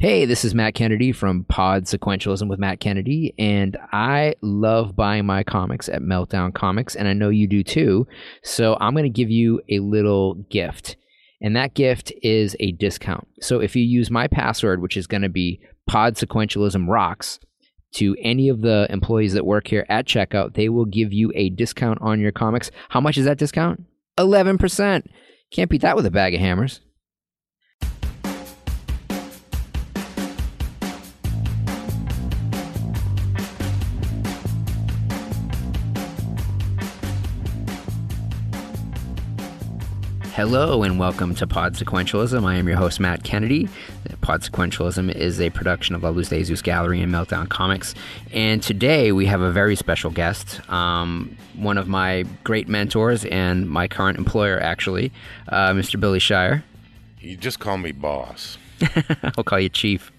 Hey, this is Matt Kennedy from Pod Sequentialism with Matt Kennedy, and I love buying my comics at Meltdown Comics, and I know you do too. So I'm going to give you a little gift. And that gift is a discount. So if you use my password, which is going to be pod sequentialism rocks, to any of the employees that work here at checkout, they will give you a discount on your comics. How much is that discount? 11%. Can't beat that with a bag of hammers. Hello and welcome to Pod Sequentialism. I am your host, Matt Kennedy. Pod Sequentialism is a production of La Luz de Jesus Gallery and Meltdown Comics. And today we have a very special guest, um, one of my great mentors and my current employer, actually, uh, Mr. Billy Shire. You just call me boss. I'll call you chief.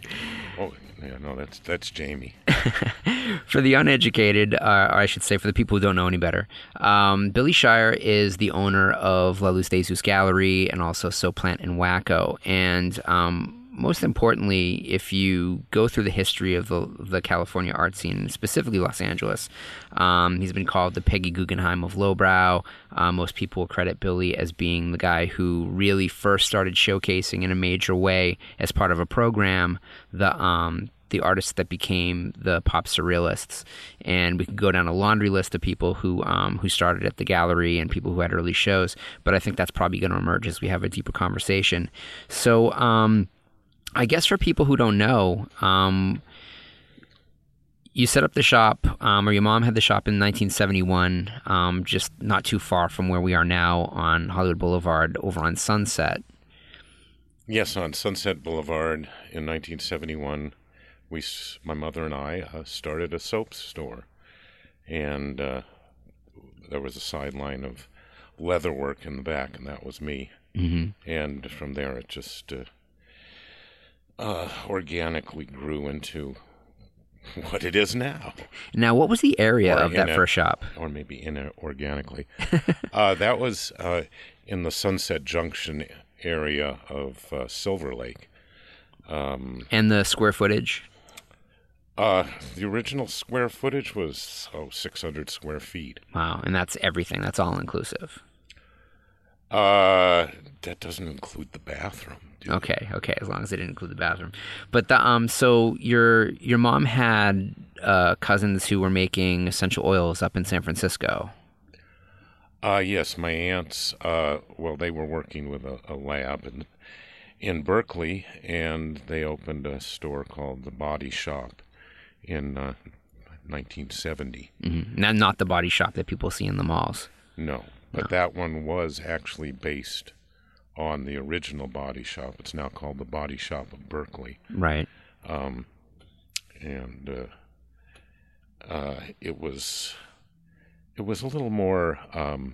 Yeah, no, that's that's Jamie. for the uneducated, uh, or I should say for the people who don't know any better, um, Billy Shire is the owner of La Luz de Jesus Gallery and also Soap Plant and Wacko. And um, most importantly, if you go through the history of the, the California art scene, specifically Los Angeles, um, he's been called the Peggy Guggenheim of lowbrow. Uh, most people credit Billy as being the guy who really first started showcasing in a major way as part of a program the um, the artists that became the pop surrealists, and we could go down a laundry list of people who um, who started at the gallery and people who had early shows. But I think that's probably going to emerge as we have a deeper conversation. So. Um, I guess for people who don't know, um, you set up the shop, um, or your mom had the shop in 1971, um, just not too far from where we are now on Hollywood Boulevard over on Sunset. Yes, on Sunset Boulevard in 1971, we, my mother and I, uh, started a soap store, and uh, there was a sideline of leatherwork in the back, and that was me. Mm-hmm. And from there, it just uh, uh, organically grew into what it is now. Now, what was the area or of that a, first shop? Or maybe inorganically. uh, that was uh, in the Sunset Junction area of uh, Silver Lake. Um, and the square footage? Uh, the original square footage was oh 600 square feet. Wow, and that's everything. That's all inclusive. Uh, that doesn't include the bathroom. Okay, okay, as long as it didn't include the bathroom. But the um, so your your mom had uh, cousins who were making essential oils up in San Francisco. Uh, yes, my aunts. Uh, well, they were working with a, a lab in in Berkeley, and they opened a store called the Body Shop in uh, 1970. Mm-hmm. Now, not the body shop that people see in the malls. No, but no. that one was actually based on the original body shop. It's now called the Body Shop of Berkeley. Right. Um, and uh, uh, it was it was a little more um,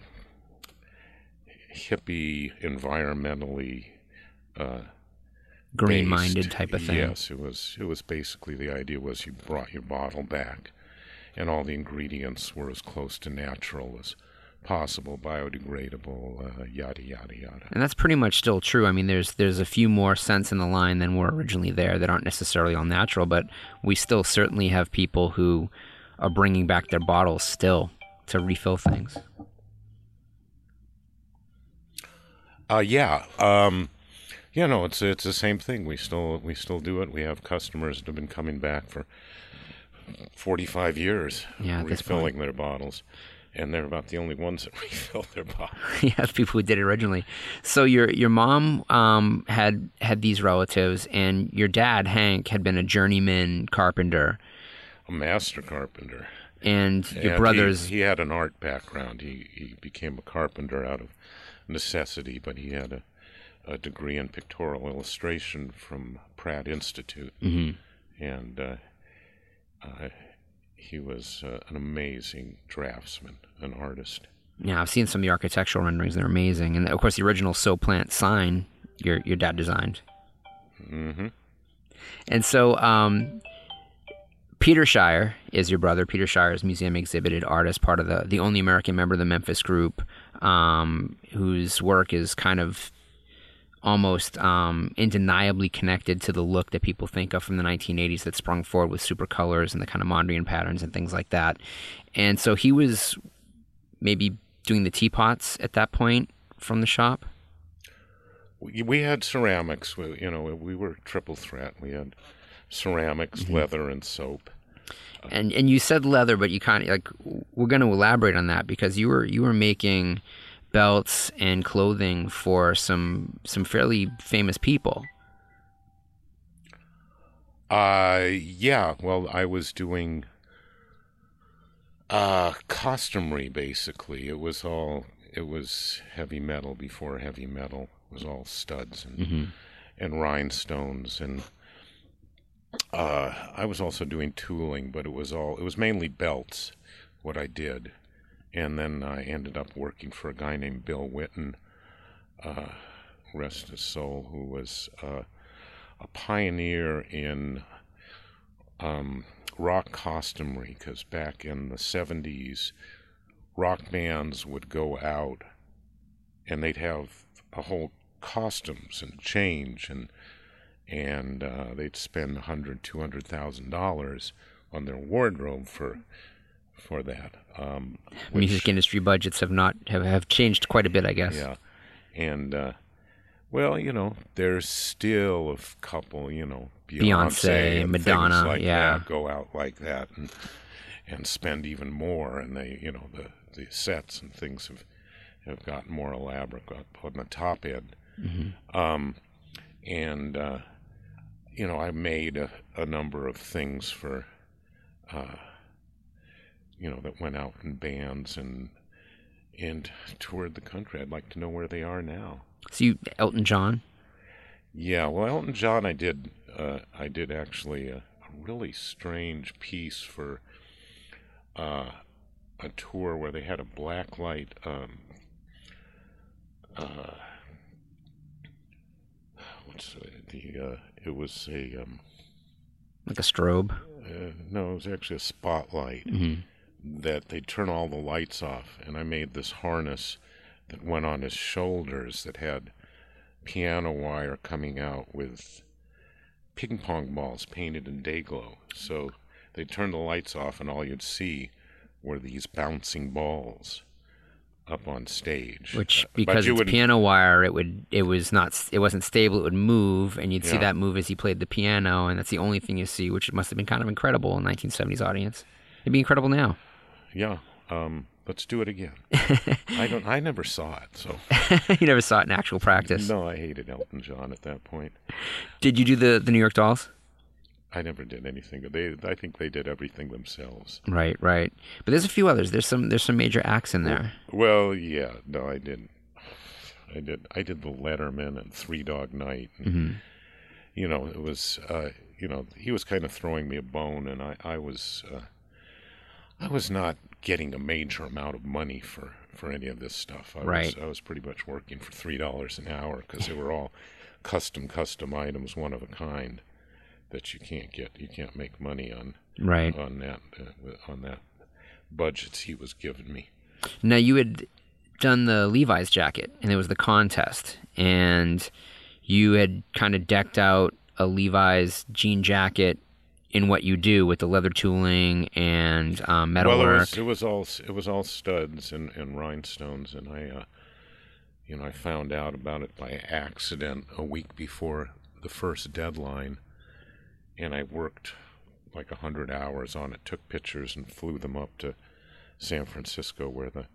hippie, environmentally uh, green-minded type of thing. Yes, it was. It was basically the idea was you brought your bottle back, and all the ingredients were as close to natural as possible, biodegradable, uh, yada yada yada. And that's pretty much still true. I mean, there's there's a few more scents in the line than were originally there that aren't necessarily all natural, but we still certainly have people who are bringing back their bottles still to refill things. Uh, yeah. Um, yeah, no, it's it's the same thing. We still we still do it. We have customers that have been coming back for forty five years, yeah, refilling their bottles and they're about the only ones that refill their bottles. yeah, people who did it originally. So your your mom um, had had these relatives, and your dad Hank had been a journeyman carpenter, a master carpenter. And your and brothers, he, he, had an art background. He he became a carpenter out of necessity, but he had a a degree in pictorial illustration from Pratt Institute, and uh, uh, he was uh, an amazing draftsman, an artist. Yeah, I've seen some of the architectural renderings; they're amazing. And of course, the original Soap Plant sign your your dad designed. Mm-hmm. And so, um, Peter Shire is your brother. Peter Shire is museum exhibited artist, part of the the only American member of the Memphis group, um, whose work is kind of almost um, undeniably connected to the look that people think of from the 1980s that sprung forward with super colors and the kind of Mondrian patterns and things like that. And so he was maybe doing the teapots at that point from the shop. We, had ceramics. We, you know, we were triple threat. We had ceramics, leather, and soap. and and you said leather, but you kind of like we're going to elaborate on that because you were you were making belts and clothing for some some fairly famous people. Uh, yeah. Well, I was doing uh costumery basically. It was all it was heavy metal before heavy metal. It was all studs and and rhinestones and uh I was also doing tooling, but it was all it was mainly belts what I did. And then I ended up working for a guy named Bill Whitten, uh, rest his soul, who was uh, a pioneer in um, rock costumery because back in the 70s, rock bands would go out and they'd have a whole costumes and change and and uh, they'd spend hundred, two hundred thousand dollars on their wardrobe for for that. Um, which- Music industry budgets have not have, have changed quite a bit, I guess. yeah, and uh, well, you know, there's still a couple, you know, Beyonce, and Madonna, like yeah. that go out like that and and spend even more, and they, you know, the the sets and things have have gotten more elaborate got put on the top end. Mm-hmm. Um, and uh, you know, I made a, a number of things for, uh, you know, that went out in bands and and toured the country. I'd like to know where they are now. So you Elton John. Yeah, well, Elton John, I did. Uh, I did actually a, a really strange piece for uh, a tour where they had a black light. Um, uh, what's the? Uh, it was a. Um, Like a strobe. uh, no, it was actually a spotlight that they turn all the lights off, and I made this harness that went on his shoulders that had piano wire coming out with ping pong balls painted in day glow. So they turned the lights off, and all you'd see were these bouncing balls up on stage. Which because it's piano wire, it would it was not it wasn't stable. It would move, and you'd see that move as he played the piano, and that's the only thing you see, which must have been kind of incredible in 1970s audience. It'd be incredible now. Yeah. Um, let's do it again. I don't. I never saw it, so you never saw it in actual practice. no. I hated Elton John at that point. Did you do the the New York Dolls? I never did anything. They, I think they did everything themselves. Right, right. But there's a few others. There's some there's some major acts in there. Well, yeah, no, I didn't. I did. I did the Letterman and Three Dog Night. And, You know, it was. Uh, you know, he was kind of throwing me a bone, and I, I was. Uh, I was not getting a major amount of money for, for any of this stuff. I Right. Was, I was pretty much working for three dollars an hour because they were all custom, custom items, one of a kind that you can't get. You can't make money on Right. on that uh, on that budgets he was giving me. Now you had done the Levi's jacket, and it was the contest, and you had kind of decked out a Levi's jean jacket in what you do with the leather tooling and um, Well, metalwork. it was, it was all it was all studs and, and rhinestones, and I, uh, you know, I found out about it by accident a week before the first deadline, and I worked like a hundred hours on it, took pictures, and flew them up to San Francisco, where the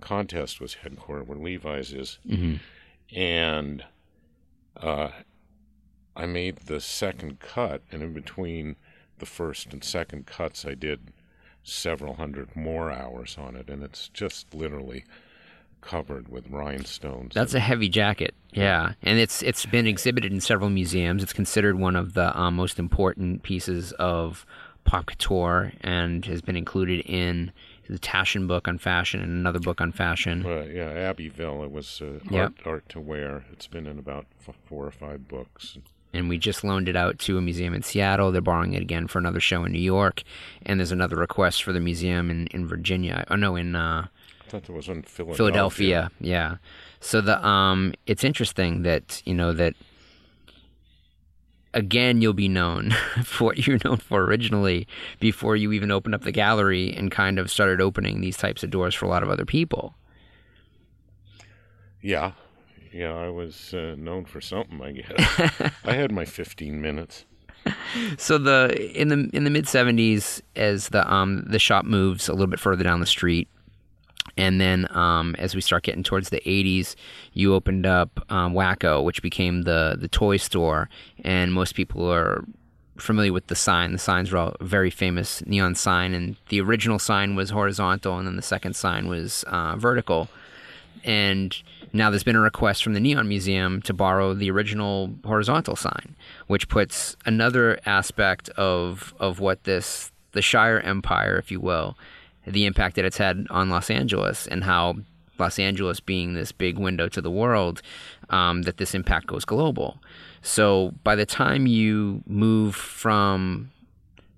contest was headquartered, where Levi's is, and uh, I made the second cut, and in between the first and second cuts, I did several hundred more hours on it, and it's just literally covered with rhinestones. That's a heavy jacket, yeah, and it's it's been exhibited in several museums. It's considered one of the um, most important pieces of pop couture, and has been included in the Taschen book on fashion and another book on fashion. Uh, yeah, Abbeville. It was uh, Yep. art, art to wear. It's been in about f- four or five books. And we just loaned it out to a museum in Seattle. They're borrowing it again for another show in New York, and there's another request for the museum in, in Virginia. Oh no, in uh, I thought there was in Philadelphia. Philadelphia. Yeah. So the um, it's interesting that you know that again you'll be known for what you're known for originally before you even opened up the gallery and kind of started opening these types of doors for a lot of other people. Yeah, yeah. I was uh, known for something. I guess I had my 15 minutes. So the in the in the mid '70s, as the um the shop moves a little bit further down the street, and then um, as we start getting towards the '80s, you opened up um, Wacko, which became the the toy store, and most people are familiar with the sign. The sign's were all very famous neon sign, and the original sign was horizontal, and then the second sign was uh, vertical. And now there's been a request from the Neon Museum to borrow the original horizontal sign, which puts another aspect of of what this the Shire Empire, if you will, the impact that it's had on Los Angeles and how Los Angeles being this big window to the world, um, that this impact goes global. So by the time you move from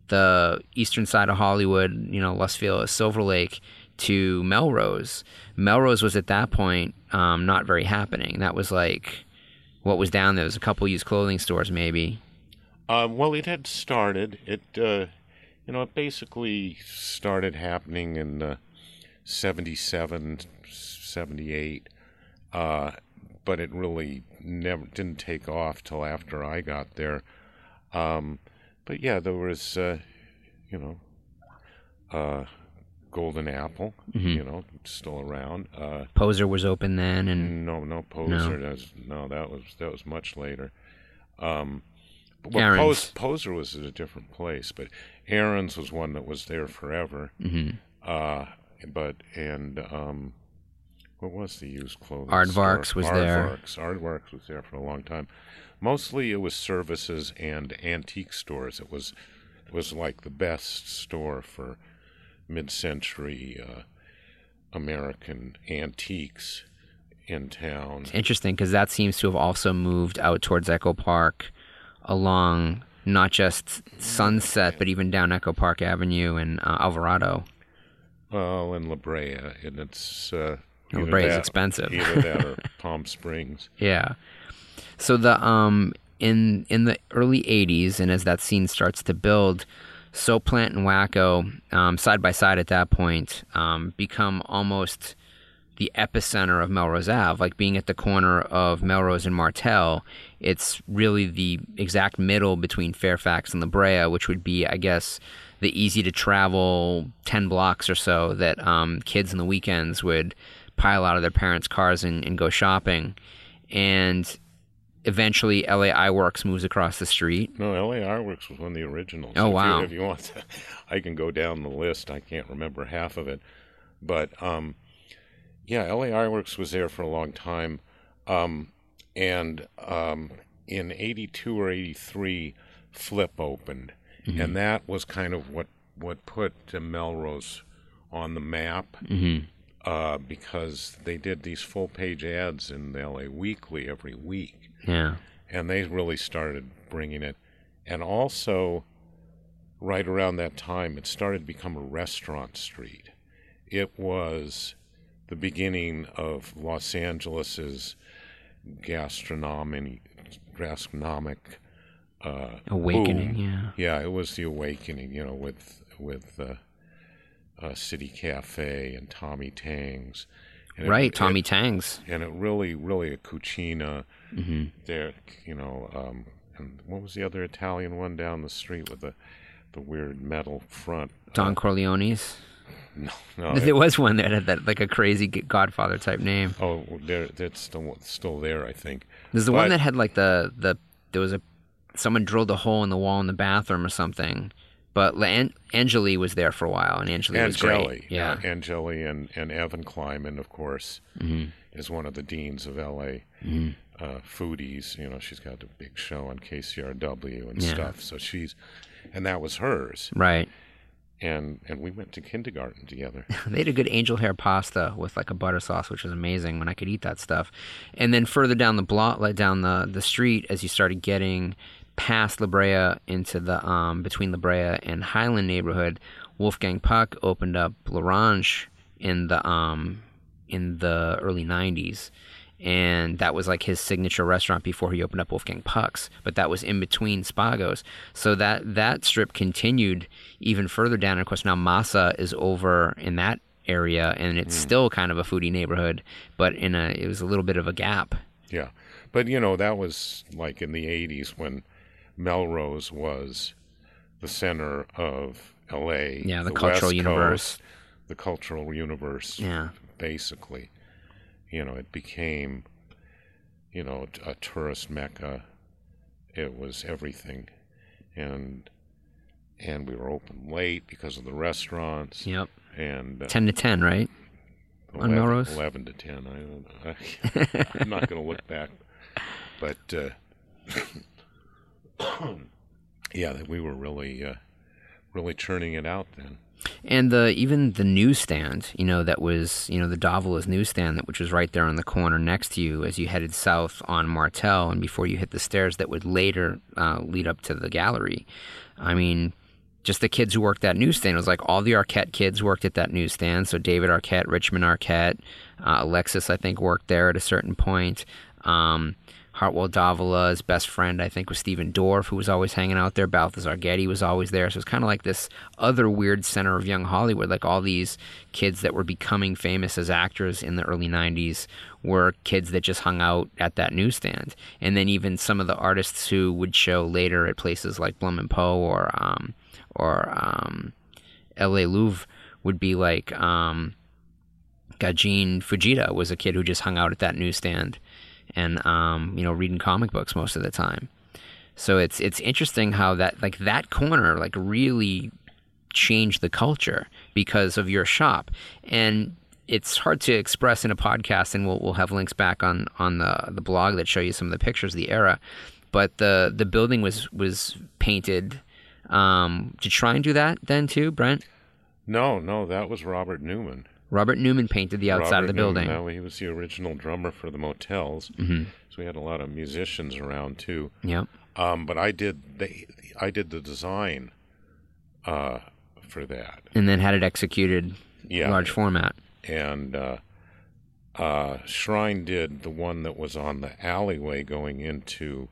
the eastern side of Hollywood, you know, Los Feliz, Silver Lake, to Melrose. Melrose was at that point um, not very happening. That was like what was down there. There was a couple used clothing stores, maybe. Um, well, it had started. It, uh, you know, it basically started happening in uh, 77, 78, uh, but it really never didn't take off till after I got there. Um, but yeah, there was, uh, you know, uh, Golden Apple, you know, still around. Uh, Poser was open then, and no, no poser. That's, no, that was that was much later. Um, but well, Pos- poser was at a different place, but Aaron's was one that was there forever. Mhm. Uh, but and um, what was the used clothing? Aardvark's store? was there. Aardvark's. Aardvark's was there for a long time. Mostly, it was services and antique stores. It was it was like the best store for mid-century uh, American antiques in town. interesting because that seems to have also moved out towards Echo Park, along not just Sunset, but even down Echo Park Avenue and uh, Alvarado. Well, in La Brea, and it's uh, La Brea is expensive. either that or Palm Springs. Yeah. So the um in in the early '80s, and as that scene starts to build, Soap Plant and Wacko, um, side by side at that point, um, become almost the epicenter of Melrose Ave, like being at the corner of Melrose and Martel. It's really the exact middle between Fairfax and La Brea, which would be, I guess, the easy to travel 10 blocks or so that um, kids in the weekends would pile out of their parents' cars and, and go shopping. And eventually, LA Eyeworks moves across the street. No, L.A. Artworks was one of the originals. Oh, if wow. You, if you want, to, I can go down the list. I can't remember half of it, but um, yeah, L.A. Eyeworks was there for a long time, um, and um, in '82 or '83, Flip opened, Mm-hmm. and that was kind of what what put Melrose on the map. Mm-hmm. Uh, because they did these full page ads in the LA Weekly every week Yeah. and they really started bringing it. And also, right around that time, it started to become a restaurant street. It was the beginning of Los Angeles's gastronomic, gastronomic uh, Awakening, boom. yeah. Yeah, it was the awakening. You know, with with uh, uh, City Cafe and Tommy Tang's. It- Right, it- Tommy Tangs. and it really, really a cucina Mm-hmm. there, you know. Um, and what was the other Italian one down the street with the the weird metal front? Don Uh, Corleone's. no, no. there was one that had that like a crazy Godfather type name. oh, there, that's still still there, I think. There's the one that had like the the there was a someone drilled a hole in the wall in the bathroom or something But La- An- Angeli was there for a while, and Angeli was great. Yeah. Angeli and, and Evan Kleiman, of course, is one of the deans of LA uh, foodies. You know, she's got a big show on KCRW and Yeah. stuff. So she's, and that was hers. Right. And and we went to kindergarten together. They had a good angel hair pasta with like a butter sauce, which was amazing when I could eat that stuff. And then further down the block, like down the the street, as you started getting past La Brea into the um between La Brea and Highland neighborhood, Wolfgang Puck opened up L'Orange in the um in the early '90s. And that was like his signature restaurant before he opened up Wolfgang Puck's, but that was in between Spagos. So that that strip continued even further down. And of course, now Mozza is over in that area, and it's still kind of a foodie neighborhood, but in a it was a little bit of a gap. Yeah. But, you know, that was like in the 80s when Melrose was the center of LA. Yeah, the cultural West universe. Coast, the cultural universe, Yeah. basically. You know, it became, you know, a tourist mecca. It was everything. And and we were open late because of the restaurants. Yep, And uh, ten to ten, right? on 11, Melrose? 11 to 10. I, I, I'm not going to look back. But uh, yeah, that we were really, uh, really churning it out then. And the even the newsstand, you know, that was you know the Davola's newsstand, that which was right there on the corner next to you as you headed south on Martel, and before you hit the stairs that would later uh, lead up to the gallery. I mean, just the kids who worked that newsstand it was like all the Arquette kids worked at that newsstand. So David Arquette, Richmond Arquette, uh, Alexis, I think, worked there at a certain point. Um, Hartwell Davola's best friend, I think, was Stephen Dorff, who was always hanging out there. Balthazar Getty was always there. So it's kind of like this other weird center of young Hollywood. Like all these kids that were becoming famous as actors in the early 90s were kids that just hung out at that newsstand. And then even some of the artists who would show later at places like Blum and Poe or, um, or um, L.A. Louvre would be like um, Gajin Fujita was a kid who just hung out at that newsstand and um, you know reading comic books most of the time. So it's it's interesting how that like that corner like really changed the culture because of your shop and it's hard to express in a podcast and we'll, we'll have links back on on the the blog that show you some of the pictures of the era but the the building was was painted um did you try and do that then too brent No, no, that was Robert Newman. Robert newman painted the outside of the Robert Newman, building Now, he was the original drummer for the motels. hmm So we had a lot of musicians around too. yep Um, but I did the I did the design uh, for that. and then had it executed Yeah. large format and uh, uh, Shrine did the one that was on the alleyway going into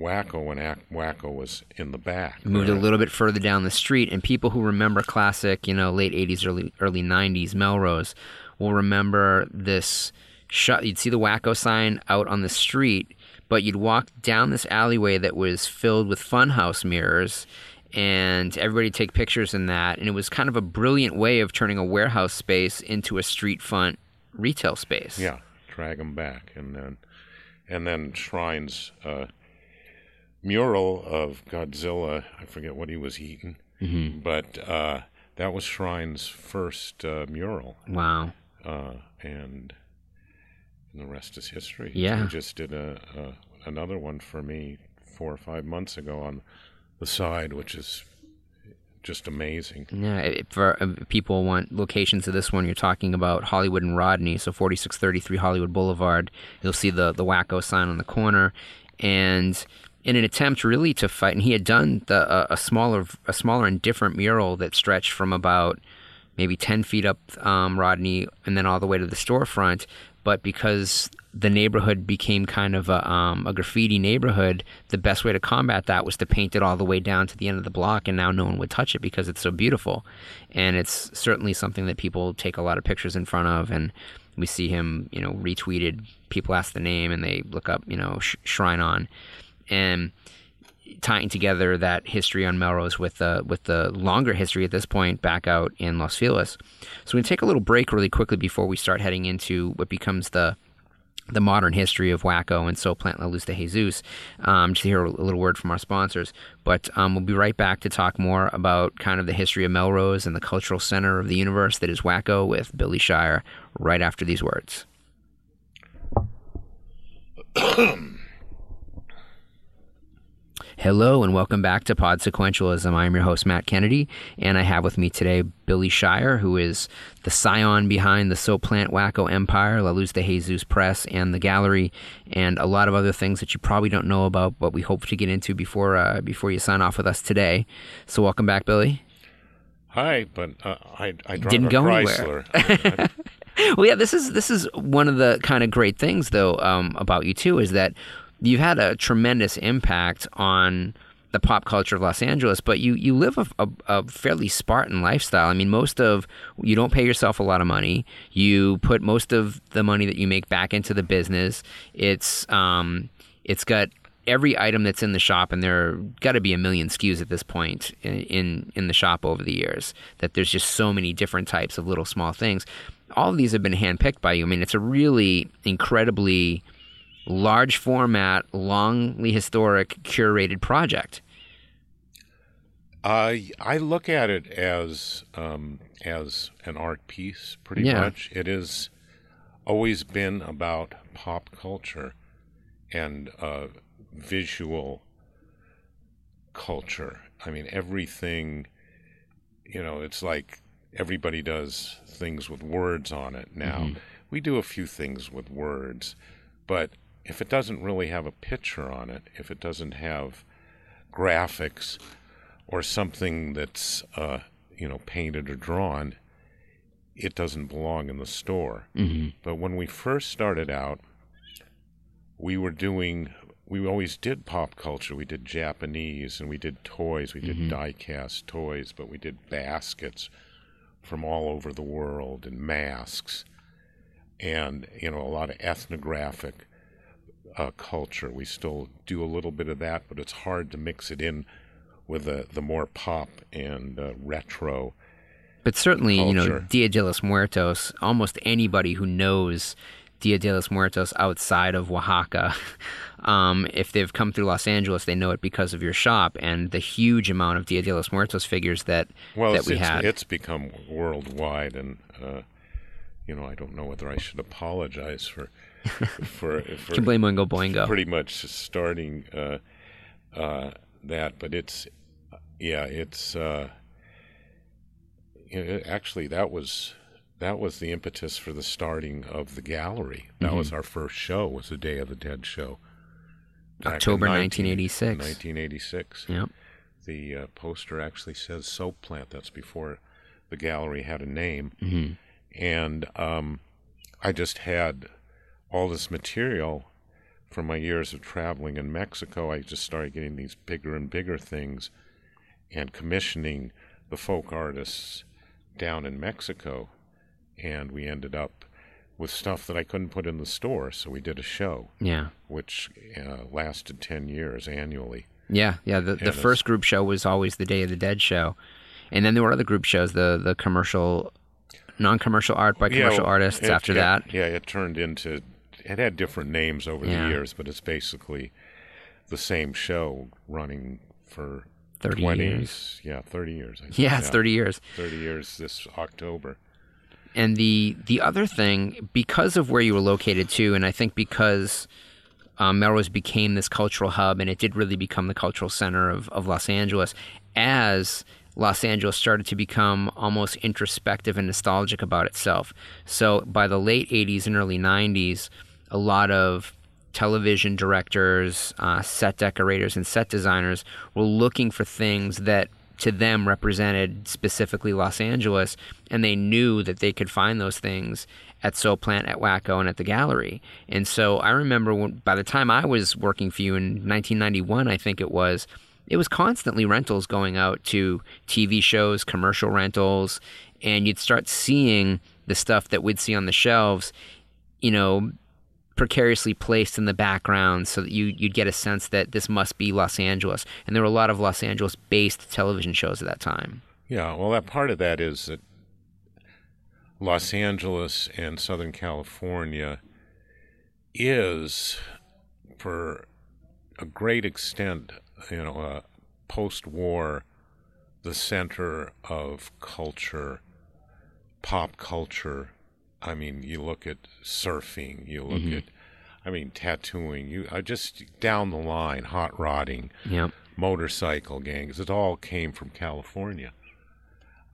Wacko when Ac- Wacko was in the back. moved a little bit further down the street and people who remember classic you know late 80s early early 90s melrose will remember this shot you'd see the wacko sign out on the street but you'd walk down this alleyway that was filled with funhouse mirrors and everybody take pictures in that and it was kind of a brilliant way of turning a warehouse space into a street front retail space Yeah, drag them back, and then and then Shrine's uh, mural of Godzilla. I forget what he was eating, Mhm. but uh, that was Shrine's first uh, mural, wow uh, and, and the rest is history. Yeah. he just did a, a another one for me four or five months ago on the side, which is just amazing. Yeah, if for uh, people want locations of this one, you're talking about Hollywood and Rodney, so 4633 Hollywood Boulevard. You'll see the the Wacko sign on the corner, and in an attempt really to fight, and he had done the uh, a smaller a smaller and different mural that stretched from about maybe 10 feet up um, Rodney and then all the way to the storefront. But because the neighborhood became kind of a, um, a graffiti neighborhood, the best way to combat that was to paint it all the way down to the end of the block, and now no one would touch it because it's so beautiful. And it's certainly something that people take a lot of pictures in front of, and we see him, you know, retweeted. People ask the name and they look up, you know, sh- Shrine On. And tying together that history on Melrose with the with the longer history at this point back out in Los Feliz. So we take a little break really quickly before we start heading into what becomes the the modern history of Wacko and Soap Plant La Luz de Jesus. Um, just to hear a little word from our sponsors. But um, we'll be right back to talk more about kind of the history of Melrose and the cultural center of the universe that is Wacko with Billy Shire right after these words. Hello and welcome back to Pod Sequentialism. I'm your host, Matt Kennedy, and I have with me today Billy Shire, who is the scion behind the Soap Plant Wacko Empire, La Luz de Jesus Press, and the Gallery, and a lot of other things that you probably don't know about, but we hope to get into before uh, before you sign off with us today. So welcome back, Billy. Hi, but uh, I, I Didn't go Chrysler. I- Well, yeah, this is this is one of the kind of great things though um, about you too is that you've had a tremendous impact on the pop culture of Los Angeles, but you you live a, a, a fairly Spartan lifestyle. I mean, most of you don't pay yourself a lot of money. You put most of the money that you make back into the business. It's um, it's got every item that's in the shop, and there got to be a million SKUs at this point in, in in the shop over the years. That there's just so many different types of little small things. All of these have been handpicked by you. I mean, it's a really incredibly large format, longly historic, curated project. I I look at it as um, as an art piece, pretty Yeah. much. It has always been about pop culture and uh, visual culture. I mean, everything. You know, it's like everybody does things with words on it now. We do a few things with words, but if it doesn't really have a picture on it, if it doesn't have graphics or something that's uh, you know painted or drawn, it doesn't belong in the store. Mm-hmm. But when we first started out, we were doing. We always did pop culture. We did Japanese and we did toys. We did die-cast toys, but we did baskets from all over the world and masks, and you know a lot of ethnographic uh, culture. We still do a little bit of that, but it's hard to mix it in with the the more pop and uh, retro. But certainly, you know, Dia de los Muertos, almost anybody who knows Dia de los Muertos outside of Oaxaca, um, if they've come through Los Angeles, they know it because of your shop and the huge amount of Dia de los Muertos figures that Well, that we it's, had. it's become worldwide, and uh, you know I don't know whether I should apologize for for for Can blame Oingo Boingo. pretty much starting uh, uh, that, but it's yeah, it's uh, know, actually that was that was the impetus for the starting of the gallery. That Mm-hmm. was our first show. Was the Day of the Dead show. October 1986. 1986. Yep. The uh, poster actually says Soap Plant. That's before the gallery had a name. Mhm. And um, I just had all this material from my years of traveling in Mexico. I just started getting these bigger and bigger things and commissioning the folk artists down in Mexico. And we ended up with stuff that I couldn't put in the store. So we did a show, Yeah. which uh, lasted 10 years annually. Yeah, yeah. The, the first group show was always the Day of the Dead show, and then there were other group shows, the the commercial, non-commercial art by commercial well, artists. it- after it- that, yeah, it turned into. It had different names over Yeah. the years, but it's basically the same show running for 30 20 years. Yeah, thirty years. I think. Yeah, it's thirty years. Thirty years this October. And the the other thing, because of where you were located too, and I think because um, Melrose became this cultural hub, and it did really become the cultural center of, of Los Angeles, as Los Angeles started to become almost introspective and nostalgic about itself. So by the late 80s and early 90s, a lot of television directors, uh, set decorators, and set designers were looking for things that to them represented specifically Los Angeles, and they knew that they could find those things at Soap Plant, at Wacko, and at the gallery. And so I remember when, by the time I was working for you in 1991, I think it was, it was constantly rentals going out to TV shows, commercial rentals, and you'd start seeing the stuff that we'd see on the shelves, you know, precariously placed in the background so that you you'd get a sense that this must be Los Angeles. And there were a lot of Los Angeles based television shows at that time. Yeah, well, that part of that is that Los Angeles and Southern California is, for a great extent, you know, uh, post-war, the center of culture, pop culture. I mean, you look at surfing, you look at, I mean, tattooing. You uh, just down the line, hot rodding, Yep. motorcycle gangs. It all came from California,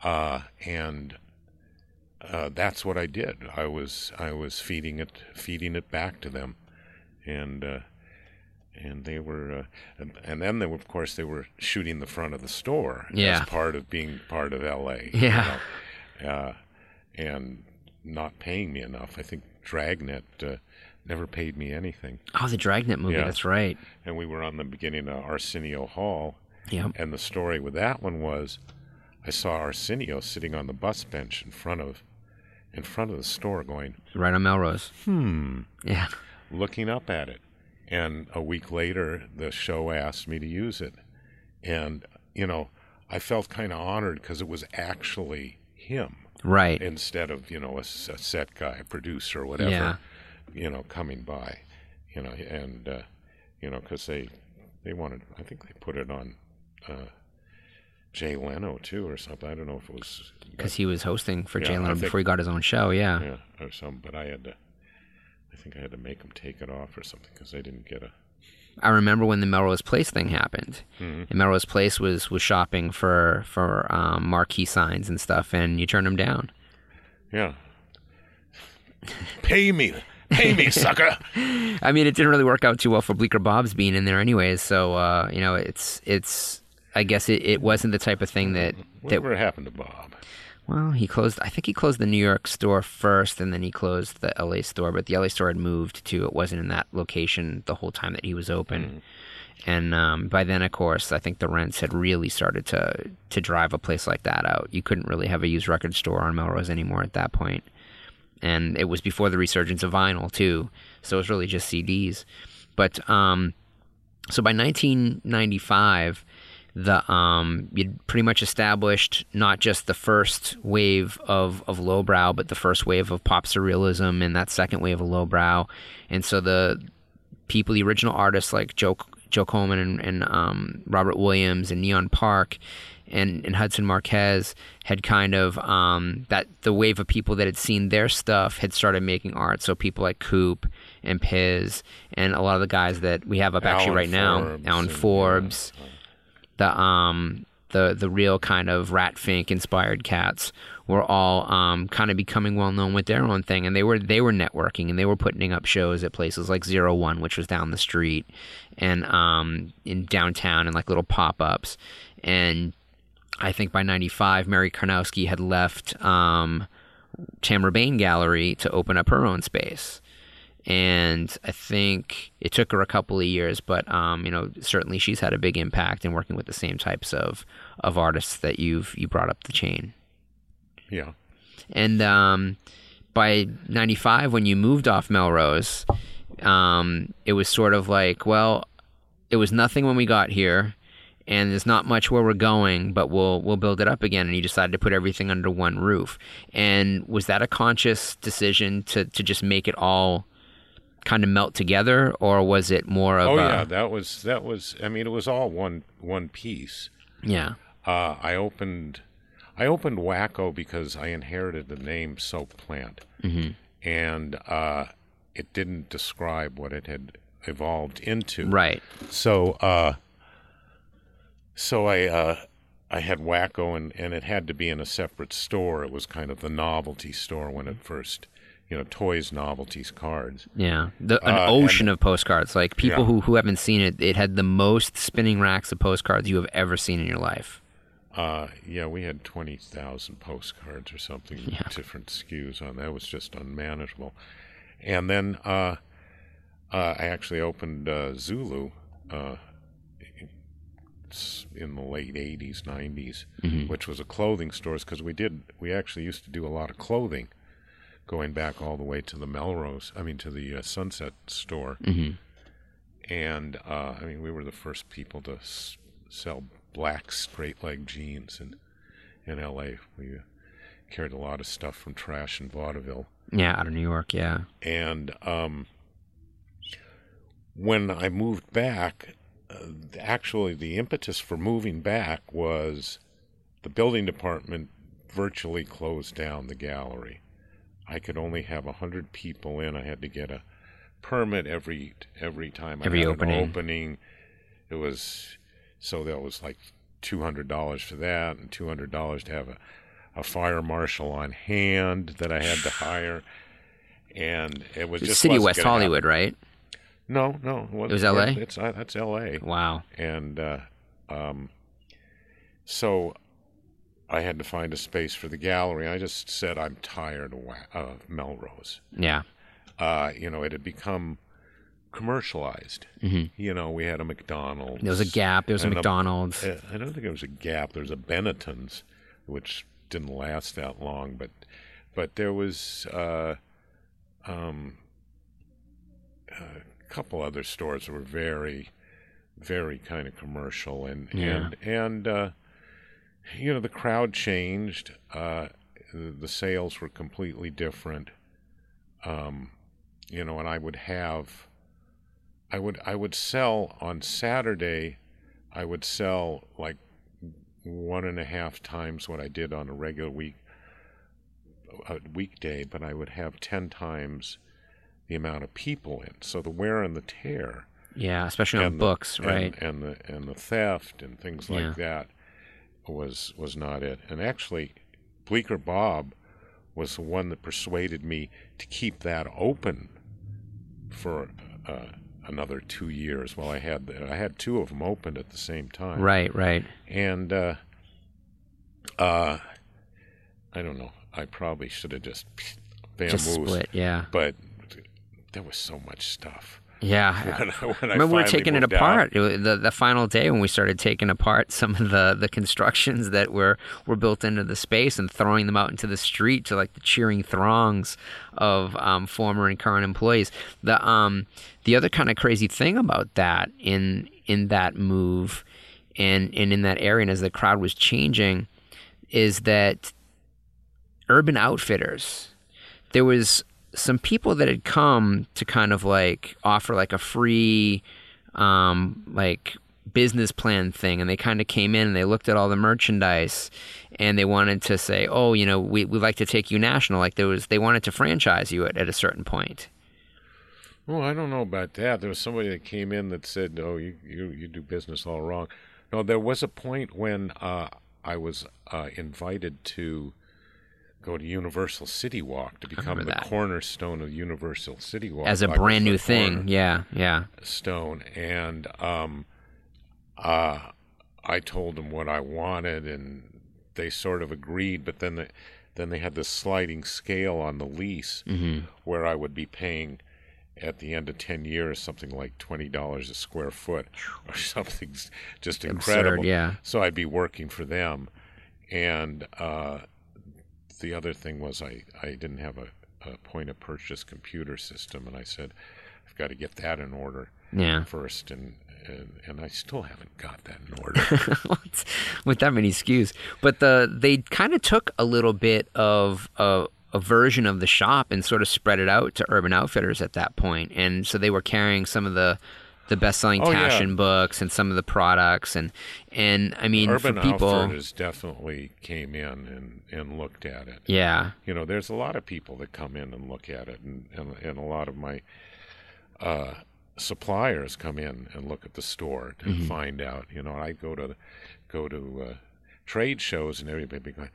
uh, and uh, that's what I did. I was I was feeding it feeding it back to them, and uh, and they were uh, and, and then they were, of course they were shooting the front of the store Yeah. as part of being part of L.A. you Yeah. know, uh, and not paying me enough. I think Dragnet uh, never paid me anything, Oh, the Dragnet movie. Yeah. That's right. and we were on the beginning of Arsenio Hall. Yep. And the story with that one was, I saw Arsenio sitting on the bus bench in front of, in front of the store, going, Right on Melrose. Hmm. Yeah. looking up at it. And a week later, the show asked me to use it, and you know, I felt kind of honored because it was actually him Right. instead of you know a set guy, a producer, or whatever, Yeah. you know, coming by, you know, and uh, you know, because they they wanted, I think they put it on uh, Jay Leno too, or something. I don't know if it was Because he was hosting for Yeah, Jay Leno think- before he got his own show. Yeah. yeah, or some, but I had to. I think I had to make them take it off or something because they didn't get a. I remember when the Melrose Place thing happened. Mm-hmm. And Melrose Place was was shopping for for um, marquee signs and stuff, and you turned them down. Yeah. Pay me, pay me, sucker. I mean, it didn't really work out too well for Bleecker Bob's being in there, anyways. So uh, you know, it's it's. I guess it, it wasn't the type of thing that that Whatever happened to Bob? Well, he closed. I think he closed the New York store first, and then he closed the L.A. store. But the L.A. store had moved to. It wasn't in that location the whole time that he was open. And um, by then, of course, I think the rents had really started to to drive a place like that out. You couldn't really have a used record store on Melrose anymore at that point. And it was before the resurgence of vinyl too, so it was really just CDs. But um, so by 1995 the um you'd pretty much established not just the first wave of of lowbrow but the first wave of pop surrealism and that second wave of lowbrow and so the people the original artists like joe joe coleman and, and um robert williams and neon park and, and Hudson Marquez had kind of um, that the wave of people that had seen their stuff had started making art. So people like Coop and Piz and a lot of the guys that we have up actually Alan right now, Alan and, Forbes, the um the the real kind of Rat Fink inspired cats were all um, kind of becoming well known with their own thing, and they were they were networking and they were putting up shows at places like Zero One, which was down the street, and um, in downtown and like little pop ups, and I think by '95, Merry Karnowsky had left um, Tamara Bane Gallery to open up her own space and I think it took her a couple of years, but um, you know, certainly she's had a big impact in working with the same types of of artists that you've you brought up the chain. Yeah. And um, by '95, when you moved off Melrose, um, it was sort of like, well, it was nothing when we got here, and there's not much where we're going, but we'll we'll build it up again. And you decided to put everything under one roof. And was that a conscious decision to to just make it all kind of melt together, or was it more of Oh a yeah, that was that was. I mean, it was all one one piece. yeah Uh, I opened I opened Wacko because I inherited the name Soap Plant, mm-hmm. and uh, it didn't describe what it had evolved into. right So, uh, so I uh, I had Wacko, and and it had to be in a separate store. It was kind of the novelty store when it first, you know, toys, novelties, cards. Yeah, the, an Uh, ocean of postcards. Like people Yeah. who, who haven't seen it, it had the most spinning racks of postcards you have ever seen in your life. Uh, yeah, we had 20,000 postcards or something, different SKUs on that. It was just unmanageable. And then uh, uh, I actually opened uh, Zulu uh, in the late 80s, 90s, which was a clothing store because we did, we actually used to do a lot of clothing going back all the way to the Melrose, I mean, to the uh, Sunset store. And uh, I mean, we were the first people to s- sell black straight leg jeans in in L.A. We uh, carried a lot of stuff from trash and vaudeville, Yeah, out of New York. Yeah, and um, when I moved back, uh, actually the impetus for moving back was the building department virtually closed down the gallery. I could only have a hundred people in. I had to get a permit every every time I Every had opening. an opening. It was so that was like two hundred dollars for that, and two hundred dollars to have a, a fire marshal on hand that I had to hire. And it was just City of West gonna happen. Hollywood, right? No, no, It was LA? It's uh, that's L.A. Wow. And uh, um, so I had to find a space for the gallery. I just said I'm tired of, of Melrose. Yeah. Uh, you know, it had become commercialized. Mm-hmm. You know, we had a McDonald's. There was a Gap. There was a McDonald's. uh, I don't think it was a Gap. There was a Benetton's, which didn't last that long, but but there was uh, um, a couple other stores that were very, very kind of commercial, and Yeah. and and uh, you know the crowd changed. Uh, the sales were completely different. Um, you know, and I would have, I would I would sell on Saturday. I would sell like one and a half times what I did on a regular week a weekday, but I would have ten times the amount of people in. So the wear and the tear, Yeah, especially on the- books, and- right? And, the and the theft and things like Yeah. that was was not it. And actually, Bleecker Bob was the one that persuaded me to keep that open for uh, another two years. While I had I had two of them opened at the same time, right, right. and uh, uh, I don't know. I probably should have just bamboozled, Just split. Yeah. but there was so much stuff. Yeah. When I, when I Remember, we were taking it apart. It the the final day when we started taking apart some of the, the constructions that were, were built into the space and throwing them out into the street to like the cheering throngs of um, former and current employees. The um the other kind of crazy thing about that in in that move and and in that area and as the crowd was changing is that Urban Outfitters there was some people that had come to kind of like offer like a free um like business plan thing and they kind of came in and they looked at all the merchandise and they wanted to say oh you know we, we'd like to take you national like there was they wanted to franchise you at, at a certain point Well, I don't know about that. There was somebody that came in that said, "Oh, you you, you do business all wrong." No, there was a point when uh, I was uh, invited to go to Universal City Walk to become the that. cornerstone of Universal City Walk as a brand new thing yeah yeah cornerstone, and um, uh, I told them what I wanted, and they sort of agreed. But then they, then they had this sliding scale on the lease where I would be paying at the end of 10 years something like $20 a square foot or something just incredible. yeah. So I'd be working for them. And uh, the other thing was I, I didn't have a, a point of purchase computer system. And I said, I've got to get that in order yeah first. And, and, and I still haven't got that in order. with that many SKUs. But the they kind of took a little bit of a, a version of the shop and sort of spread it out to Urban Outfitters at that point, and so they were carrying some of the the best selling Oh, yeah. Books and some of the products and and I mean Urban for people, Outfitters definitely came in and, and looked at it. yeah, you know, there's a lot of people that come in and look at it, and, and, and a lot of my uh, suppliers come in and look at the store to Mm-hmm. find out. You know, I go to go to uh, trade shows, and everybody be going,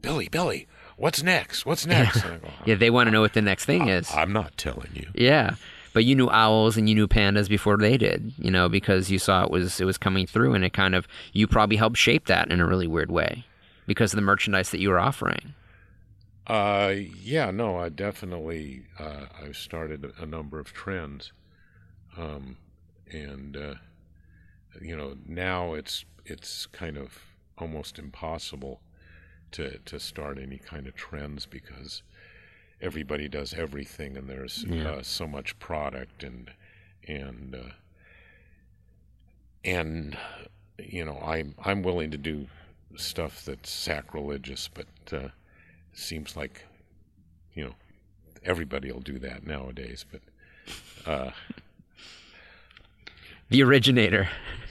"Billy, Billy, what's next? What's next?" And go, yeah, they want to know what the next thing is. "I'm not telling you." Yeah. But you knew owls and you knew pandas before they did, you know, because you saw it was it was coming through and it kind of you probably helped shape that in a really weird way because of the merchandise that you were offering. Uh, yeah, no, I definitely uh, I've started a, number of trends, um, and uh, you know now it's it's kind of almost impossible to to start any kind of trends because everybody does everything and there's uh, so much product and and uh, and you know I'm I'm willing to do stuff that's sacrilegious, but uh, seems like you know everybody will do that nowadays. But uh, The originator.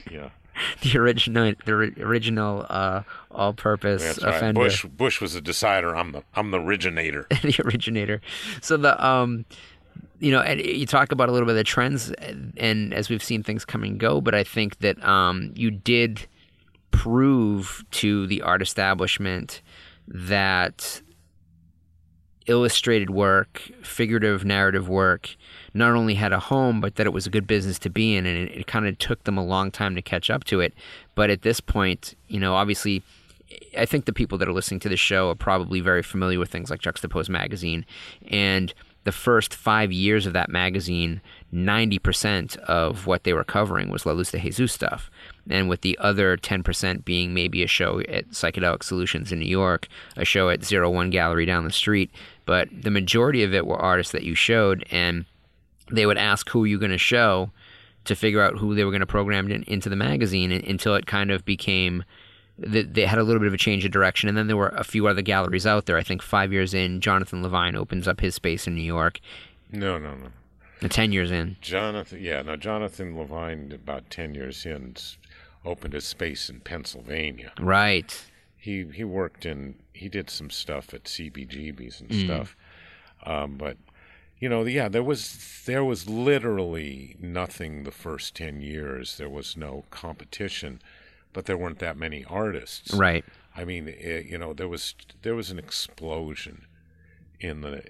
Yeah. The original, the original, uh, all-purpose right. offender. Bush Bush was the decider. I'm the I'm the originator. the originator. So the um, you know, and you talk about a little bit of the trends, and as we've seen things come and go, but I think that um, you did prove to the art establishment that illustrated work, figurative narrative work, not only had a home, but that it was a good business to be in. And it, it kind of took them a long time to catch up to it. But at this point, you know, obviously, I think the people that are listening to the show are probably very familiar with things like Juxtapoz magazine. And the first five years of that magazine, 90% of what they were covering was La Luz de Jesus stuff. And with the other 10% being maybe a show at Psychedelic Solutions in New York, a show at Zero One Gallery down the street. But the majority of it were artists that you showed, and they would ask who you're going to show to figure out who they were going to program in, into the magazine until it kind of became that they had a little bit of a change of direction and then there were a few other galleries out there i think five years in jonathan levine opens up his space in new york No, no, no. and ten years in Jonathan, yeah, now Jonathan Levine, about ten years in, opened his space in Pennsylvania. right He he worked in he did some stuff at CBGBs and Mm. stuff, um, but you know, yeah, there was there was literally nothing the first ten years. There was no competition, but there weren't that many artists. right I mean, it, you know, there was there was an explosion in the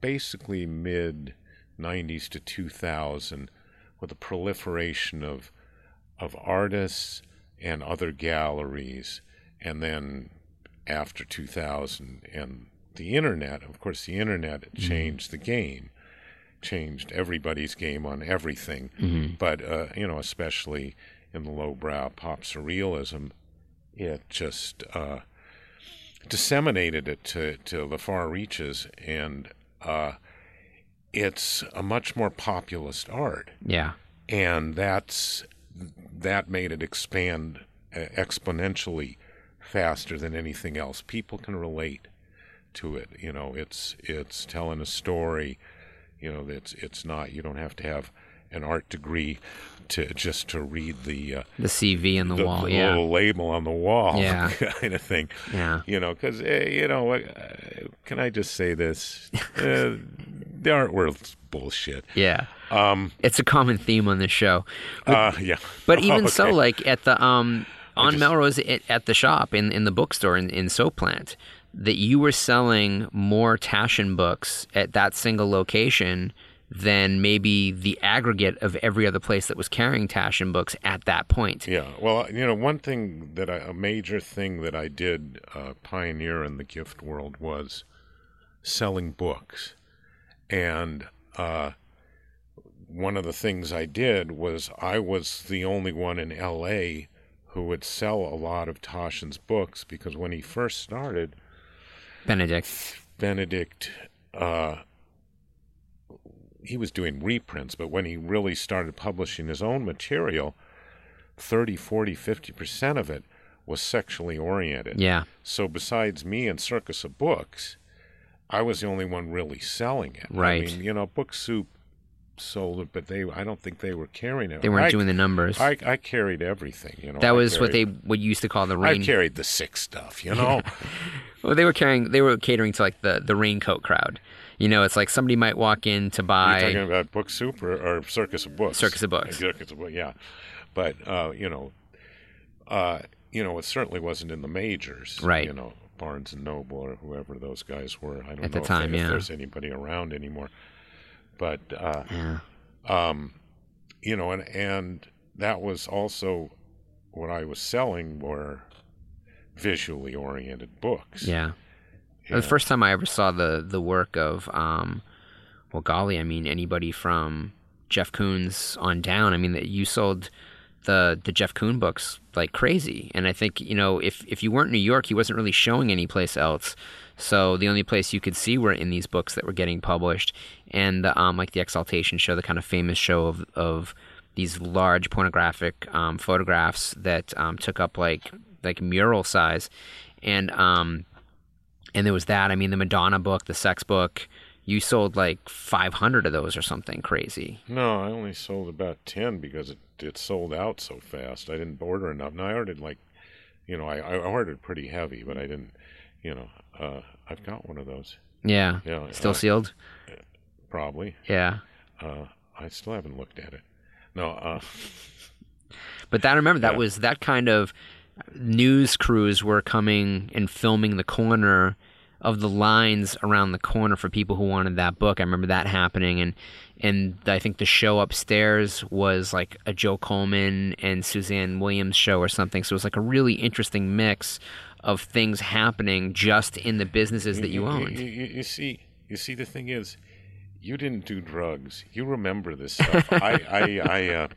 basically mid '90s to 2000 with the proliferation of of artists and other galleries, and then after 2000 and the internet. Of course, the internet changed the game, changed everybody's game on everything. But uh, you know, especially in the lowbrow pop surrealism, it just uh, disseminated it to, to the far reaches, and uh, it's a much more populist art, yeah and that's that made it expand uh, exponentially faster than anything else. People can relate to it. You know, it's it's telling a story. You know, it's it's not. You don't have to have an art degree to just to read the uh, the cv on the, the, wall the yeah little label on the wall, Yeah. kind of thing. Yeah. you know, because you know, uh, can I just say this? Uh, the art world's bullshit. yeah um it's a common theme on this show Uh, yeah, But even so, like at the um on just- Melrose at, at the shop in, in the bookstore in, in Soap Plant, that you were selling more Taschen books at that single location than maybe the aggregate of every other place that was carrying Taschen books at that point. Yeah, well, you know, one thing that I, a major thing that I did uh, pioneer in the gift world was selling books, and uh, one of the things I did was I was the only one in L.A. who would sell a lot of Taschen's books because when he first started, Benedikt. Benedikt, uh, he was doing reprints, but when he really started publishing his own material, 30, 40, 50% of it was sexually oriented. Yeah. So besides me and Circus of Books, I was the only one really selling it. Right. I mean, you know, Book Soup sold it, but they I don't think they were carrying it. They weren't I, doing the numbers. I, I carried everything, you know. that was what they carried- what you used to call the rain. I carried the sick stuff, you know. Well, they were carrying. They were catering to like the the raincoat crowd. You know, it's like somebody might walk in to buy. You're talking about Book Soup or, or Circus of Books? Circus of Books. Circus of Books, yeah. But uh, you know, uh, you know, it certainly wasn't in the majors, Right. You know, Barnes and Noble or whoever those guys were. I don't At know the if, time, if yeah. there's anybody around anymore. But uh, yeah. um, you know, and and that was also what I was selling were visually oriented books. Yeah. Yeah. The first time I ever saw the the work of, um, well, golly, I mean, anybody from Jeff Koons on down. I mean, that you sold the the Jeff Koon books like crazy, and I think you know if if you weren't in New York, he wasn't really showing anyplace else. So the only place you could see were in these books that were getting published, and the, um, like the Exaltation show, the kind of famous show of of these large pornographic um, photographs that um, took up like like mural size, and um, and there was that. I mean, the Madonna book, the sex book. You sold like 500 of those or something crazy. No, I only sold about ten because it it sold out so fast. I didn't order enough. Now I ordered like, you know, I, I ordered pretty heavy, but I didn't, you know, uh, I've got one of those Yeah. Yeah, Still uh, sealed. probably. Yeah. Uh, I still haven't looked at it. No, uh, But that I remember that Yeah. was that kind of news crews were coming and filming the corner of the lines around the corner for people who wanted that book. I remember that happening and and I think the show upstairs was like a Joe Coleman and Suzanne Williams show or something. So it was like a really interesting mix of things happening just in the businesses that you owned. You, you, you see, you see, the thing is, you didn't do drugs. You remember this stuff. I, I, I, uh,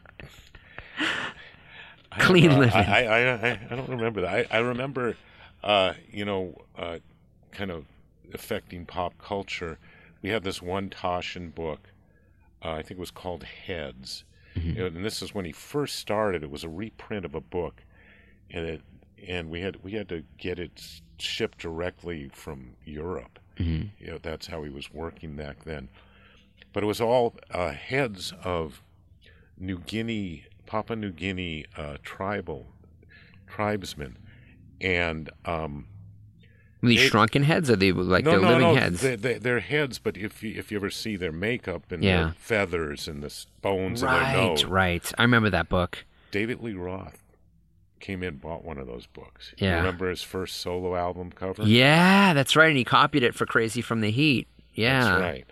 Clean living. I, I, I, I don't remember that. I, I remember, uh, you know, uh, kind of affecting pop culture. We had this one Taschen book. Uh, I think it was called Heads, Mm-hmm. and this is when he first started. It was a reprint of a book, and it and we had we had to get it shipped directly from Europe. Mm-hmm. You know, that's how he was working back then. But it was all uh, heads of New Guinea, Papua New Guinea uh, tribal tribesmen, and um, these They- shrunken heads are they like no, they're no, living no, heads? They, they, they're heads. But if you if you ever see their makeup and Yeah. their feathers and the bones in their nose, right. I remember that book. David Lee Roth came in and bought one of those books. You Yeah. remember his first solo album cover? Yeah, that's right. And he copied it for Crazy from the Heat. Yeah. That's right.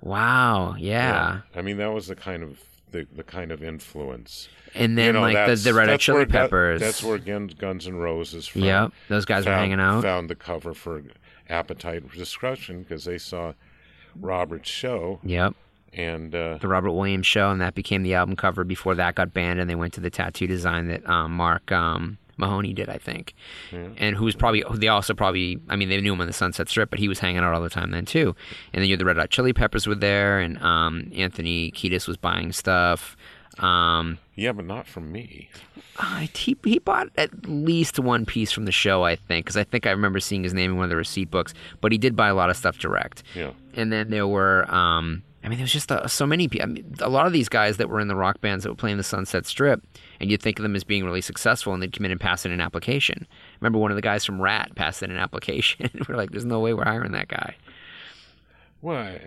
Wow. Yeah. I mean, that was the kind of the, the kind of influence. And then you know, like the, the Red Hot Chili Peppers. that's where Guns, Guns N' Roses. From, Yep. Those guys were hanging out. Found the cover for Appetite for Destruction because they saw Robert's show Yep. and uh, The Robert Williams show, and that became the album cover. Before that got banned, and they went to the tattoo design that um, Mark um, Mahoney did, I think. And who was probably they also probably I mean they knew him on the Sunset Strip, but he was hanging out all the time then too. And then you had the Red Hot Chili Peppers were there, and um, Anthony Kiedis was buying stuff. Um, yeah, but not from me. I, he, he bought at least one piece from the show, I think, because I think I remember seeing his name in one of the receipt books. But he did buy a lot of stuff direct. Yeah. And then there were, um, I mean, there was just uh so many people. I mean, a lot of these guys that were in the rock bands that were playing the Sunset Strip, and you'd think of them as being really successful, and they'd come in and pass in an application. remember one of the guys from Ratt passed in an application. we're like, there's no way we're hiring that guy. Why?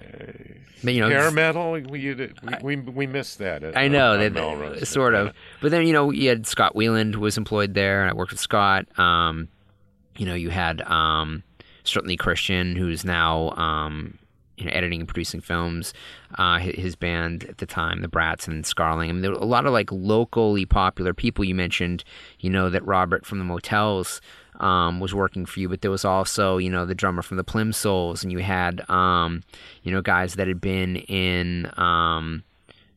But, you know, Hair metal? We, we, we, we missed that. At, I know on that sort of, but then you know you had Scott Weiland was employed there, and I worked with Scott. Um, you know, you had um, certainly Christian, who's now um, you know editing and producing films. Uh, his, band at the time, the Brats and Scarling. I mean, there were a lot of like locally popular people. You mentioned, you know, that Robert from the Motels. Um, was working for you, but there was also, you know, the drummer from the Plimsouls, and you had, um, you know, guys that had been in, um,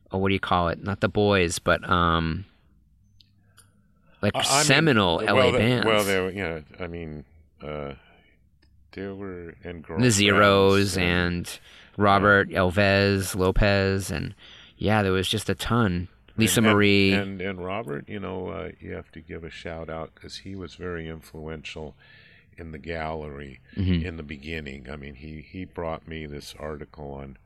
oh, what do you call it? Not the boys, but um, like I- I mean, seminal LA well, bands. Well, they were, yeah, I mean, uh, there were and the Zeros Girlfriends and Robert Elvez Lopez, and yeah, there was just a ton. Lisa and, and- Marie. and and Robert. You know, uh, you have to give a shout out because he was very influential in the gallery Mm-hmm. in the beginning. I mean, he he brought me this article on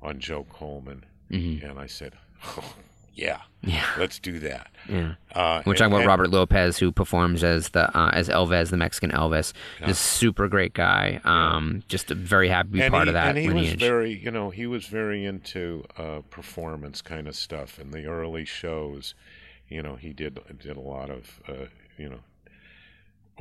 on Joe Coleman, and I said, oh, "Yeah. Yeah. let's do that." yeah. Uh, We're talking about Robert Lopez, who performs as the uh, as Elvez, the Mexican Elvis. Just super great guy. Um, just a very happy to be and part he, of that and he was very, you know, he was very into uh, performance kind of stuff in the early shows. You know, he did did a lot of, uh, you know,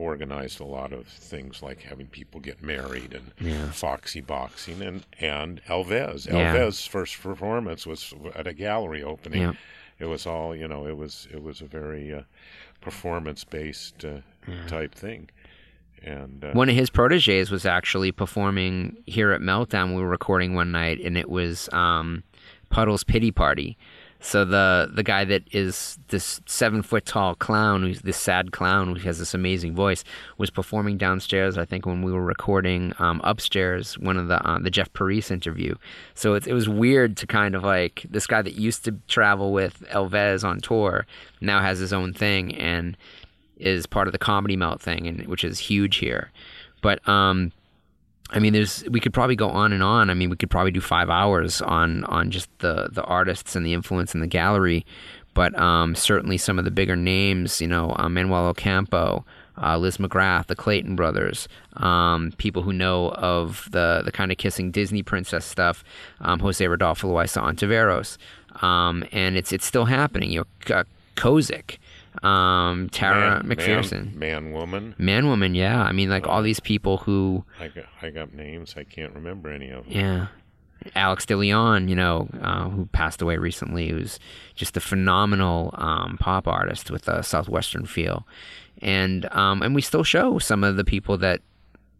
organized a lot of things like having people get married and foxy boxing and and Elvez. Yeah. Elvez's first performance was at a gallery opening. Yeah. It was all, you know, it was it was a very uh, performance based uh, type thing. And uh, One of his proteges was actually performing here at Meltdown. We were recording one night, and it was um, Puddles Pity Party. So the the guy that is this seven foot tall clown, who's this sad clown who has this amazing voice, was performing downstairs. I think when we were recording um, upstairs, one of the uh, the Jeff Parise interview. So it, it was weird to kind of like this guy that used to travel with Elvez on tour now has his own thing and is part of the comedy melt thing, and which is huge here. But um, I mean, there's we could probably go on and on. I mean, we could probably do five hours on on just the the artists and the influence in the gallery. but um, certainly some of the bigger names, you know, uh, Manuel Ocampo, uh, Liz McGrath, the Clayton brothers, um, people who know of the the kind of kissing Disney princess stuff, um, Jose Rodolfo Loaiza Ontiveros, um, and it's it's still happening. You know, uh, Kozik, um, Tara man, McPherson, man, man, woman. man, woman, yeah. I mean, like all these people who, I got, I got names. I can't remember any of them. yeah. Alex DeLeon, you know, uh, who passed away recently, who's just a phenomenal um, pop artist with a southwestern feel, and um, and we still show some of the people that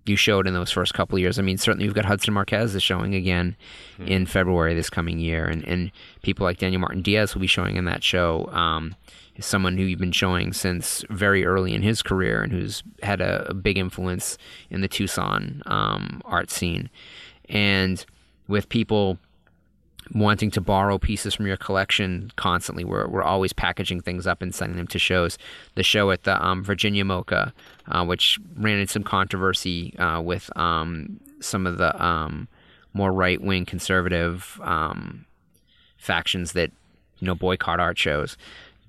you showed in those first couple of years. I mean, certainly you've got Hudson Marquez is showing again in February this coming year, and, and people like Daniel Martin Diaz will be showing in that show. Um, is someone who you've been showing since very early in his career, and who's had a, a big influence in the Tucson um, art scene, and with people wanting to borrow pieces from your collection constantly. We're, we're always packaging things up and sending them to shows. The show at the um, Virginia MOCA, uh, which ran into some controversy uh, with um, some of the um, more right wing conservative um, factions that you know boycott art shows.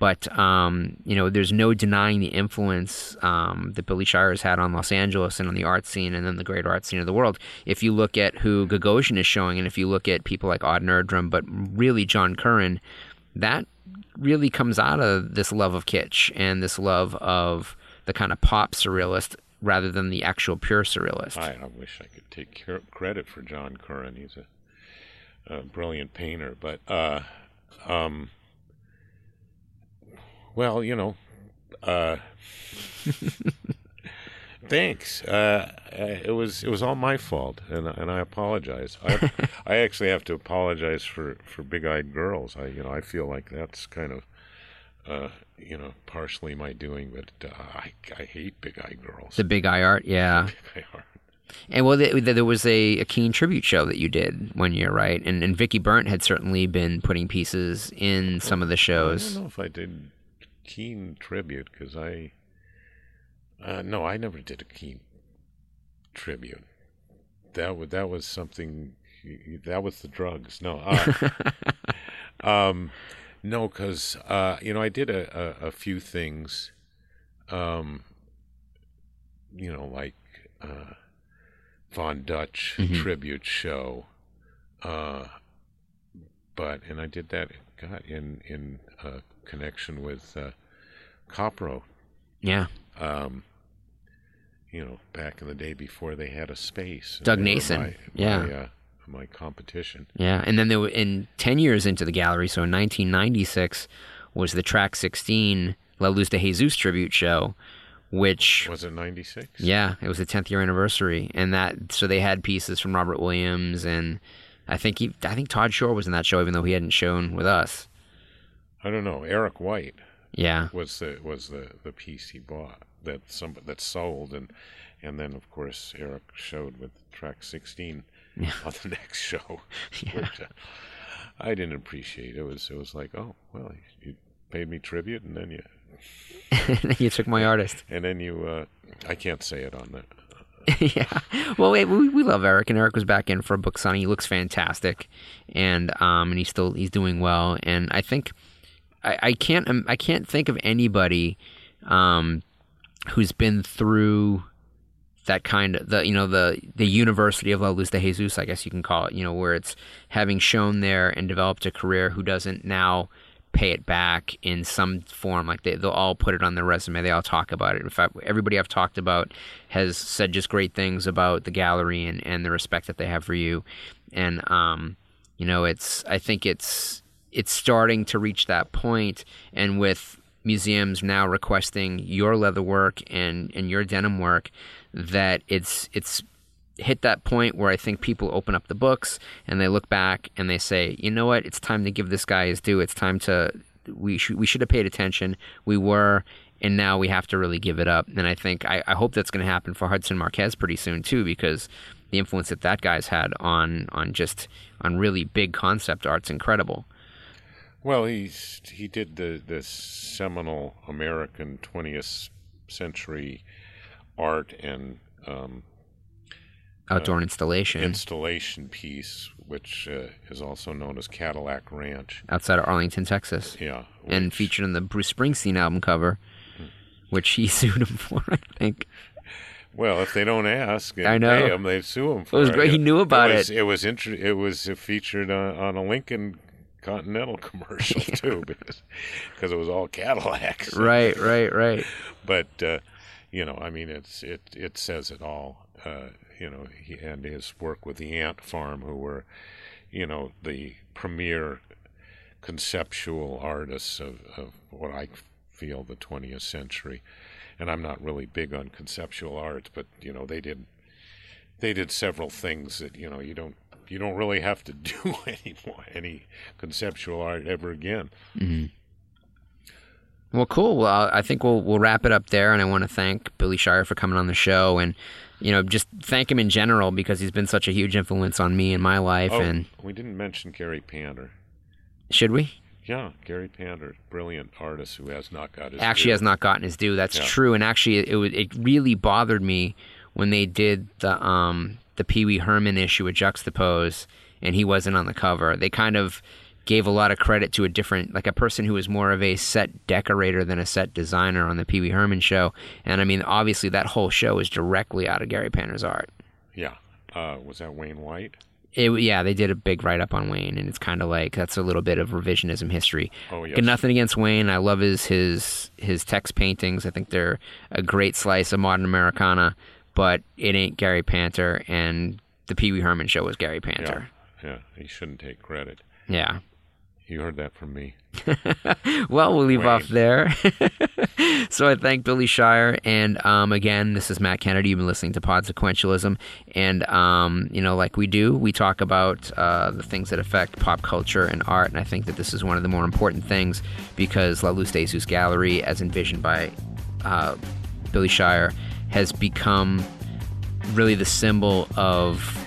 But um, you know, there's no denying the influence um, that Billy Shire has had on Los Angeles and on the art scene, and then the great art scene of the world. If you look at who Gagosian is showing, and if you look at people like Odd Nerdrum, but really John Currin, that really comes out of this love of kitsch and this love of the kind of pop surrealist rather than the actual pure surrealist. I, I wish I could take credit for John Currin. He's a, a brilliant painter, but uh, um, well, you know, uh, thanks. Uh, uh, it was it was all my fault, and and I apologize. I I actually have to apologize for for big eyed girls. I you know I feel like that's kind of. Uh, you know, partially my doing, but uh, I I hate big eye girls. The big eye art, yeah. Big eye art. And well, there, there was a, a Keane tribute show that you did one year, right? And and Vicki Berndt had certainly been putting pieces in some of the shows. I don't know if I did Keane tribute because I. Uh, no, I never did a Keane tribute. That was that was something. That was the drugs. No. Uh, um, no, because uh, you know I did a, a, a few things. Um, you know, like uh, Von Dutch Mhm. tribute show. Uh, but and I did that. God, in in uh, connection with uh, Copro. Yeah, Um, you know, back in the day before they had a space. Doug Nason, my, yeah. my, uh, my competition. yeah. And then there were in ten years into the gallery, so in 1996 was the Track 16 La Luz de Jesus tribute show, which Was it '96? yeah, it was the 10th year anniversary, and that so they had pieces from Robert Williams and. I think he, I think Todd Schorr was in that show, even though he hadn't shown with us. I don't know. Eric White Yeah, was the was the, the piece he bought that some that sold, and and then of course Eric showed with track 16 on the next show, which uh, I didn't appreciate. It was it was like, oh well, you paid me tribute, and then you you took my artist. and then you uh, I can't say it on the yeah. Well, we, we love Eric, and Eric was back in for a book signing. He looks fantastic, and um, and he's still he's doing well. And I think I, I can't um, I can't think of anybody um, who's been through that kind of the you know the the University of La Luz de Jesus, I guess you can call it. You know, where it's having shown there and developed a career who doesn't now pay it back in some form. Like they, they'll all put it on their resume. They all talk about it. In fact, everybody I've talked about has said just great things about the gallery and, and the respect that they have for you. And, um, you know, it's, I think it's, it's starting to reach that point and with museums now requesting your leather work and, and your denim work that it's, it's, hit that point where I think people open up the books and they look back and they say, you know what, it's time to give this guy his due. It's time to we should we should have paid attention. We were, and now we have to really give it up. And I think I, I hope that's going to happen for Hudson Marquez pretty soon too, because the influence that that guy's had on on just on really big concept art's incredible. Well, he's he did the the seminal American 20th century art and um, outdoor installation installation piece, which uh, is also known as Cadillac Ranch. outside of Arlington, Texas, Yeah, and featured on the Bruce Springsteen album cover, which he sued him for, I think. Well, if they don't ask and I know. pay him, they sue him for it. was great. He knew about was, it. It was inter- It was featured on, on a Lincoln Continental commercial too, because because it was all Cadillacs. Right, right, right. But uh, you know, I mean, it's it it says it all. Uh, you know, he, and his work with the Ant Farm, who were, you know, the premier conceptual artists of, of what I feel the 20th century. And I'm not really big on conceptual art, but you know, they did they did several things that you know you don't you don't really have to do any more any conceptual art ever again. Well, cool. Well, I think we'll we'll wrap it up there, and I want to thank Billy Shire for coming on the show, and you know, just thank him in general because he's been such a huge influence on me and my life. Oh, And we didn't mention Gary Panter. should we? Yeah, Gary Panter, brilliant artist who has not got his actually due. has not gotten his due. That's Yeah. true, and actually, it it really bothered me when they did the um the Pee Wee Herman issue with Juxtapoz, and he wasn't on the cover. They kind of gave a lot of credit to a different, like a person who was more of a set decorator than a set designer on the Pee Wee Herman show. And I mean, obviously, that whole show is directly out of Gary Panter's art. Yeah, uh, was that Wayne White? It, yeah, they did a big write up on Wayne, and it's kind of like that's a little bit of revisionism history. Oh, yes. Got nothing against Wayne. I love his his his text paintings. I think they're a great slice of modern Americana, but it ain't Gary Panter, and the Pee Wee Herman show was Gary Yeah, Panter. yeah. He shouldn't take credit. Yeah. You heard that from me. Well, we'll leave Wayne. off there. so I thank Billy Shire, and um, again, this is Matt Kennedy. You've been listening to Pod Sequentialism, and um, you know, like we do, we talk about uh, the things that affect pop culture and art, and I think that this is one of the more important things because La Luz de Jesus Gallery, as envisioned by uh, Billy Shire, has become really the symbol of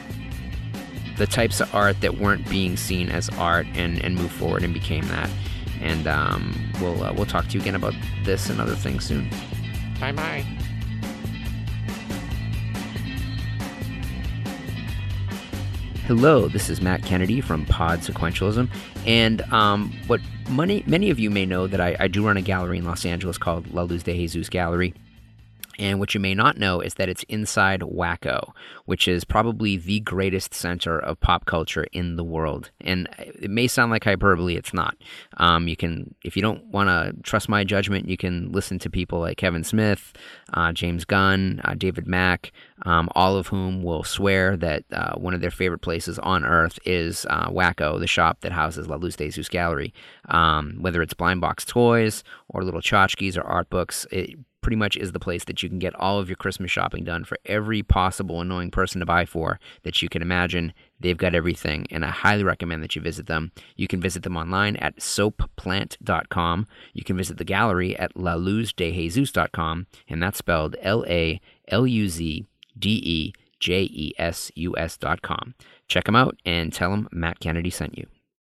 the types of art that weren't being seen as art and, and moved forward and became that. And um, we'll uh, we'll talk to you again about this and other things soon. Bye bye. Hello, this is Matt Kennedy from Pod Sequentialism, and um, what many many of you may know that I, I do run a gallery in Los Angeles called La Luz de Jesus Gallery. And what you may not know is that it's inside Wacko, which is probably the greatest center of pop culture in the world. And it may sound like hyperbole, it's not. Um, you can, if you don't want to trust my judgment, you can listen to people like Kevin Smith, uh, James Gunn, uh, David Mack, um, all of whom will swear that uh, one of their favorite places on earth is uh, Wacko, the shop that houses La Luz de Jesus Gallery. Um, whether it's blind box toys or little tchotchkes or art books, it pretty much is the place that you can get all of your Christmas shopping done for every possible annoying person to buy for that you can imagine. They've got everything, and I highly recommend that you visit them. You can visit them online at soapplant.com. You can visit the gallery at laluzdejesus.com, and that's spelled L A L U Z D E J E S U S.com. Check them out and tell them Matt Kennedy sent you.